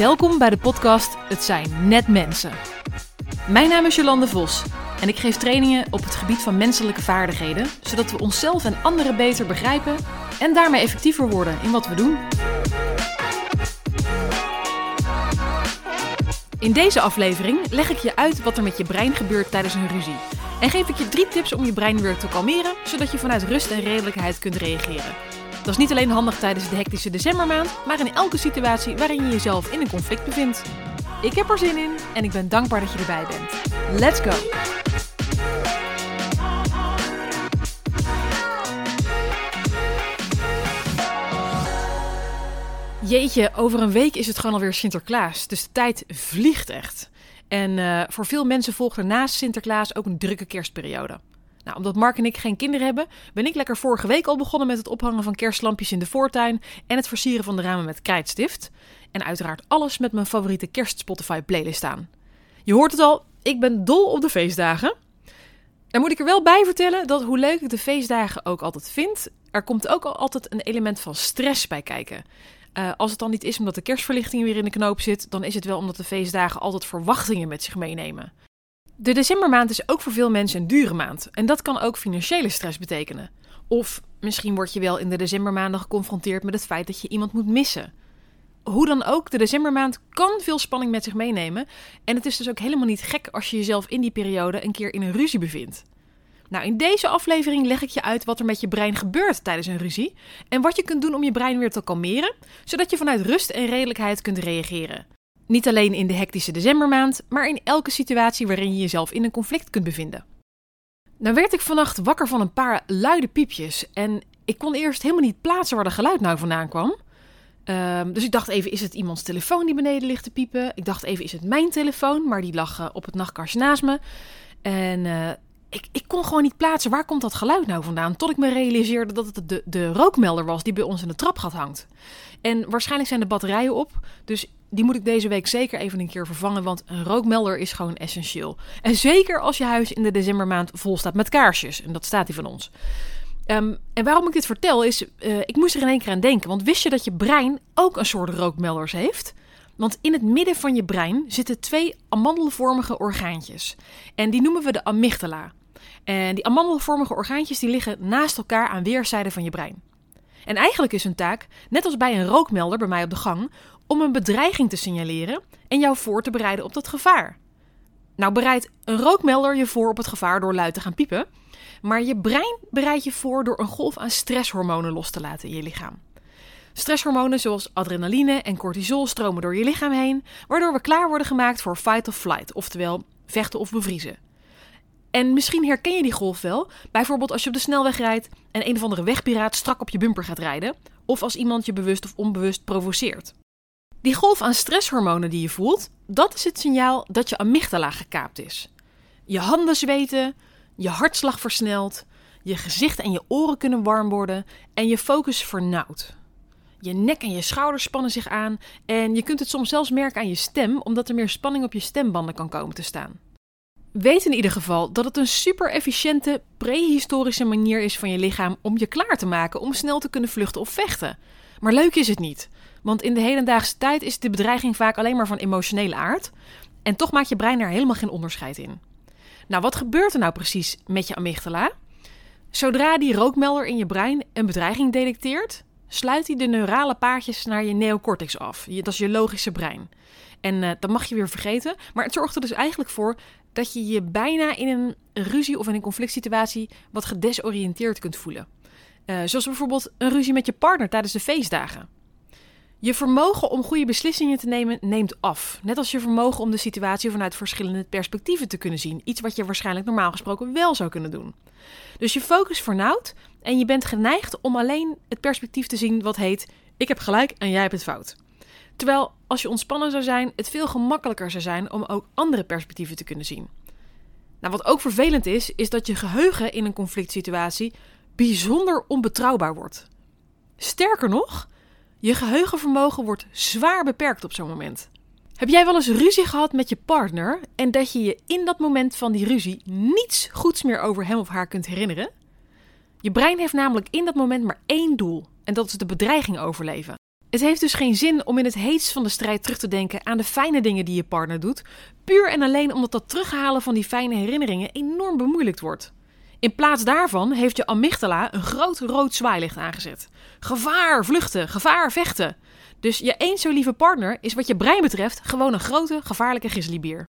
Welkom bij de podcast Het zijn net mensen. Mijn naam is Jolande Vos en ik geef trainingen op het gebied van menselijke vaardigheden, zodat we onszelf en anderen beter begrijpen en daarmee effectiever worden in wat we doen. In deze aflevering leg ik je uit wat er met je brein gebeurt tijdens een ruzie. En geef ik je drie tips om je brein weer te kalmeren, zodat je vanuit rust en redelijkheid kunt reageren. Dat is niet alleen handig tijdens de hectische decembermaand, maar in elke situatie waarin je jezelf in een conflict bevindt. Ik heb er zin in en ik ben dankbaar dat je erbij bent. Let's go! Jeetje, over een week is het gewoon alweer Sinterklaas. Dus de tijd vliegt echt. En uh, voor veel mensen volgt er naast Sinterklaas ook een drukke kerstperiode. Nou, omdat Mark en ik geen kinderen hebben, ben ik lekker vorige week al begonnen met het ophangen van kerstlampjes in de voortuin en het versieren van de ramen met krijtstift. En uiteraard alles met mijn favoriete kerst Spotify playlist aan. Je hoort het al, ik ben dol op de feestdagen. Dan moet ik er wel bij vertellen dat hoe leuk ik de feestdagen ook altijd vind, er komt ook altijd een element van stress bij kijken. Uh, als het dan niet is omdat de kerstverlichting weer in de knoop zit, dan is het wel omdat de feestdagen altijd verwachtingen met zich meenemen. De decembermaand is ook voor veel mensen een dure maand en dat kan ook financiële stress betekenen. Of misschien word je wel in de decembermaanden geconfronteerd met het feit dat je iemand moet missen. Hoe dan ook, de decembermaand kan veel spanning met zich meenemen en het is dus ook helemaal niet gek als je jezelf in die periode een keer in een ruzie bevindt. Nou, in deze aflevering leg ik je uit wat er met je brein gebeurt tijdens een ruzie en wat je kunt doen om je brein weer te kalmeren, zodat je vanuit rust en redelijkheid kunt reageren. Niet alleen in de hectische decembermaand, maar in elke situatie waarin je jezelf in een conflict kunt bevinden. Nou werd ik vannacht wakker van een paar luide piepjes en ik kon eerst helemaal niet plaatsen waar de geluid nou vandaan kwam. Um, dus ik dacht even, is het iemands telefoon die beneden ligt te piepen? Ik dacht even, is het mijn telefoon? Maar die lag uh, op het nachtkastje naast me. En uh, ik, ik kon gewoon niet plaatsen, waar komt dat geluid nou vandaan? Tot ik me realiseerde dat het de, de rookmelder was die bij ons in de trapgat hangt. En waarschijnlijk zijn de batterijen op, dus die moet ik deze week zeker even een keer vervangen, want een rookmelder is gewoon essentieel. En zeker als je huis in de decembermaand vol staat met kaarsjes, en dat staat die van ons. Um, en waarom ik dit vertel is, uh, ik moest er in één keer aan denken, want wist je dat je brein ook een soort rookmelders heeft? Want in het midden van je brein zitten twee amandelvormige orgaantjes. En die noemen we de amygdala. En die amandelvormige orgaantjes die liggen naast elkaar aan weerszijden van je brein. En eigenlijk is hun taak, net als bij een rookmelder bij mij op de gang, om een bedreiging te signaleren en jou voor te bereiden op dat gevaar. Nou bereidt een rookmelder je voor op het gevaar door luid te gaan piepen, maar je brein bereidt je voor door een golf aan stresshormonen los te laten in je lichaam. Stresshormonen zoals adrenaline en cortisol stromen door je lichaam heen, waardoor we klaar worden gemaakt voor fight of flight, oftewel vechten of bevriezen. En misschien herken je die golf wel, bijvoorbeeld als je op de snelweg rijdt en een of andere wegpiraat strak op je bumper gaat rijden, of als iemand je bewust of onbewust provoceert. Die golf aan stresshormonen die je voelt, dat is het signaal dat je amygdala gekaapt is. Je handen zweten, je hartslag versnelt, je gezicht en je oren kunnen warm worden en je focus vernauwt. Je nek en je schouders spannen zich aan en je kunt het soms zelfs merken aan je stem, omdat er meer spanning op je stembanden kan komen te staan. Weet in ieder geval dat het een super efficiënte prehistorische manier is van je lichaam om je klaar te maken om snel te kunnen vluchten of vechten. Maar leuk is het niet, want in de hedendaagse tijd is de bedreiging vaak alleen maar van emotionele aard en toch maakt je brein daar helemaal geen onderscheid in. Nou, wat gebeurt er nou precies met je amygdala? Zodra die rookmelder in je brein een bedreiging detecteert, sluit hij de neurale paadjes naar je neocortex af. Dat is je logische brein. En uh, dat mag je weer vergeten. Maar het zorgt er dus eigenlijk voor dat je je bijna in een ruzie of in een conflict situatie wat gedesoriënteerd kunt voelen. Uh, zoals bijvoorbeeld een ruzie met je partner tijdens de feestdagen. Je vermogen om goede beslissingen te nemen neemt af. Net als je vermogen om de situatie vanuit verschillende perspectieven te kunnen zien. Iets wat je waarschijnlijk normaal gesproken wel zou kunnen doen. Dus je focus vernauwt en je bent geneigd om alleen het perspectief te zien wat heet: ik heb gelijk en jij hebt het fout. Terwijl als je ontspannen zou zijn, het veel gemakkelijker zou zijn om ook andere perspectieven te kunnen zien. Nou, wat ook vervelend is, is dat je geheugen in een conflict situatie bijzonder onbetrouwbaar wordt. Sterker nog, je geheugenvermogen wordt zwaar beperkt op zo'n moment. Heb jij wel eens ruzie gehad met je partner en dat je je in dat moment van die ruzie niets goeds meer over hem of haar kunt herinneren? Je brein heeft namelijk in dat moment maar één doel en dat is de bedreiging overleven. Het heeft dus geen zin om in het heetst van de strijd terug te denken aan de fijne dingen die je partner doet, puur en alleen omdat dat terughalen van die fijne herinneringen enorm bemoeilijkt wordt. In plaats daarvan heeft je amygdala een groot rood zwaailicht aangezet. Gevaar, vluchten, gevaar, vechten. Dus je eens zo lieve partner is wat je brein betreft gewoon een grote, gevaarlijke grizzlybeer.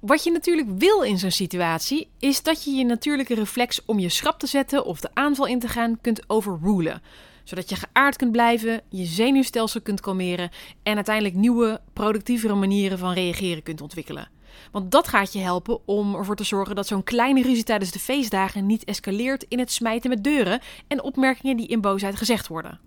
Wat je natuurlijk wil in zo'n situatie is dat je je natuurlijke reflex om je schrap te zetten of de aanval in te gaan kunt overrulen. Zodat je geaard kunt blijven, je zenuwstelsel kunt kalmeren en uiteindelijk nieuwe, productievere manieren van reageren kunt ontwikkelen. Want dat gaat je helpen om ervoor te zorgen dat zo'n kleine ruzie tijdens de feestdagen niet escaleert in het smijten met deuren en opmerkingen die in boosheid gezegd worden.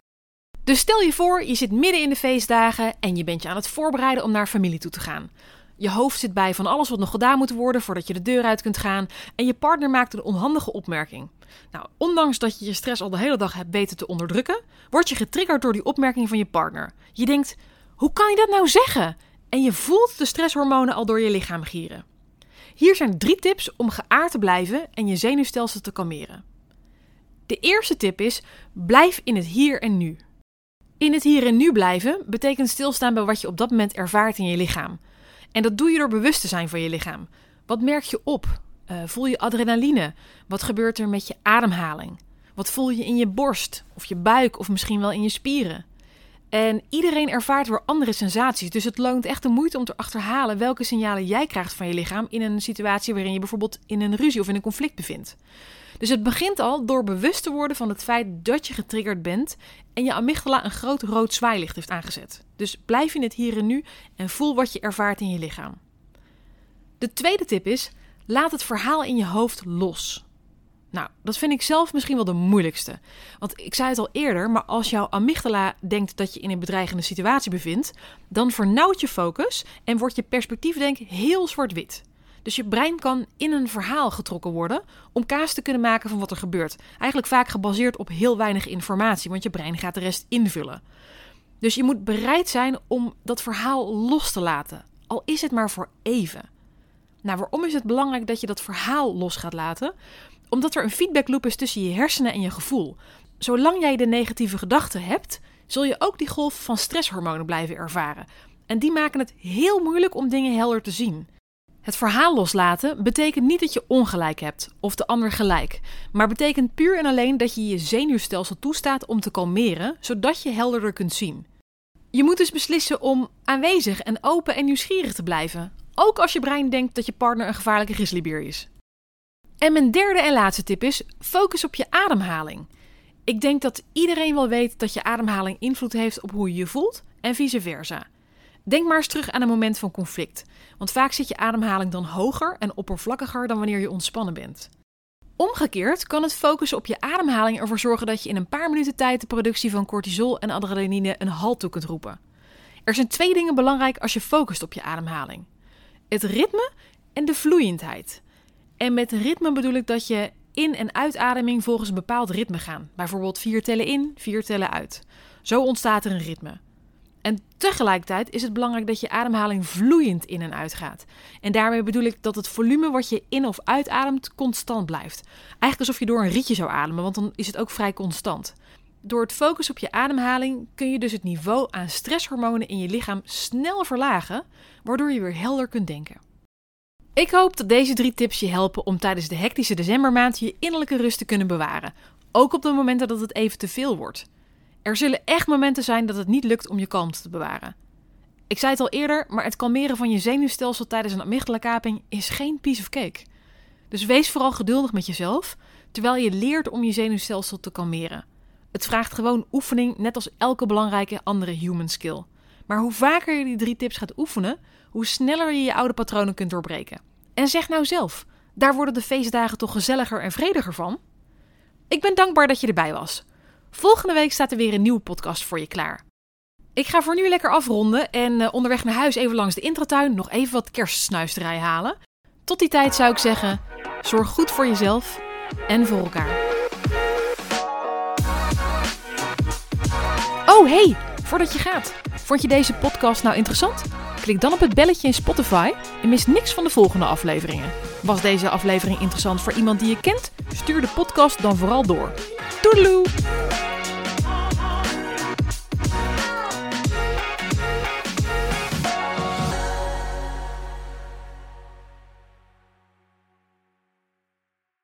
Dus stel je voor, je zit midden in de feestdagen en je bent je aan het voorbereiden om naar familie toe te gaan. Je hoofd zit bij van alles wat nog gedaan moet worden voordat je de deur uit kunt gaan. En je partner maakt een onhandige opmerking. Nou, ondanks dat je je stress al de hele dag hebt weten te onderdrukken, word je getriggerd door die opmerking van je partner. Je denkt: hoe kan je dat nou zeggen? En je voelt de stresshormonen al door je lichaam gieren. Hier zijn drie tips om geaard te blijven en je zenuwstelsel te kalmeren. De eerste tip is: blijf in het hier en nu. In het hier en nu blijven betekent stilstaan bij wat je op dat moment ervaart in je lichaam. En dat doe je door bewust te zijn van je lichaam. Wat merk je op? Uh, voel je adrenaline? Wat gebeurt er met je ademhaling? Wat voel je in je borst of je buik of misschien wel in je spieren? En iedereen ervaart weer andere sensaties. Dus het loont echt de moeite om te achterhalen welke signalen jij krijgt van je lichaam in een situatie waarin je bijvoorbeeld in een ruzie of in een conflict bevindt. Dus het begint al door bewust te worden van het feit dat je getriggerd bent en je amygdala een groot rood zwaailicht heeft aangezet. Dus blijf in het hier en nu en voel wat je ervaart in je lichaam. De tweede tip is: laat het verhaal in je hoofd los. Nou, dat vind ik zelf misschien wel de moeilijkste. Want ik zei het al eerder, maar als jouw amygdala denkt dat je in een bedreigende situatie bevindt, dan vernauwt je focus en wordt je perspectiefdenk heel zwart-wit. Dus je brein kan in een verhaal getrokken worden om kaas te kunnen maken van wat er gebeurt. Eigenlijk vaak gebaseerd op heel weinig informatie, want je brein gaat de rest invullen. Dus je moet bereid zijn om dat verhaal los te laten, al is het maar voor even. Nou, waarom is het belangrijk dat je dat verhaal los gaat laten? Omdat er een feedbackloop is tussen je hersenen en je gevoel. Zolang jij de negatieve gedachten hebt, zul je ook die golf van stresshormonen blijven ervaren. En die maken het heel moeilijk om dingen helder te zien. Het verhaal loslaten betekent niet dat je ongelijk hebt of de ander gelijk, maar betekent puur en alleen dat je je zenuwstelsel toestaat om te kalmeren, zodat je helderder kunt zien. Je moet dus beslissen om aanwezig en open en nieuwsgierig te blijven, ook als je brein denkt dat je partner een gevaarlijke grizzlybeer is. En mijn derde en laatste tip is: focus op je ademhaling. Ik denk dat iedereen wel weet dat je ademhaling invloed heeft op hoe je je voelt en vice versa. Denk maar eens terug aan een moment van conflict, want vaak zit je ademhaling dan hoger en oppervlakkiger dan wanneer je ontspannen bent. Omgekeerd kan het focussen op je ademhaling ervoor zorgen dat je in een paar minuten tijd de productie van cortisol en adrenaline een halt toe kunt roepen. Er zijn twee dingen belangrijk als je focust op je ademhaling: het ritme en de vloeiendheid. En met ritme bedoel ik dat je in- en uitademing volgens een bepaald ritme gaan. Bijvoorbeeld vier tellen in, vier tellen uit. Zo ontstaat er een ritme. En tegelijkertijd is het belangrijk dat je ademhaling vloeiend in en uit gaat. En daarmee bedoel ik dat het volume wat je in of uitademt constant blijft. Eigenlijk alsof je door een rietje zou ademen, want dan is het ook vrij constant. Door het focus op je ademhaling kun je dus het niveau aan stresshormonen in je lichaam snel verlagen, waardoor je weer helder kunt denken. Ik hoop dat deze drie tips je helpen om tijdens de hectische decembermaand je innerlijke rust te kunnen bewaren. Ook op de momenten dat het even te veel wordt. Er zullen echt momenten zijn dat het niet lukt om je kalmte te bewaren. Ik zei het al eerder, maar het kalmeren van je zenuwstelsel tijdens een amygdala-kaping is geen piece of cake. Dus wees vooral geduldig met jezelf, terwijl je leert om je zenuwstelsel te kalmeren. Het vraagt gewoon oefening, net als elke belangrijke andere human skill. Maar hoe vaker je die drie tips gaat oefenen, hoe sneller je je oude patronen kunt doorbreken. En zeg nou zelf, daar worden de feestdagen toch gezelliger en vrediger van? Ik ben dankbaar dat je erbij was. Volgende week staat er weer een nieuwe podcast voor je klaar. Ik ga voor nu lekker afronden en uh, onderweg naar huis even langs de intratuin nog even wat kerstsnuisterij halen. Tot die tijd zou ik zeggen, zorg goed voor jezelf en voor elkaar. Oh hey, voordat je gaat, vond je deze podcast nou interessant? Klik dan op het belletje in Spotify en mis niks van de volgende afleveringen. Was deze aflevering interessant voor iemand die je kent? Stuur de podcast dan vooral door. Doedeloe!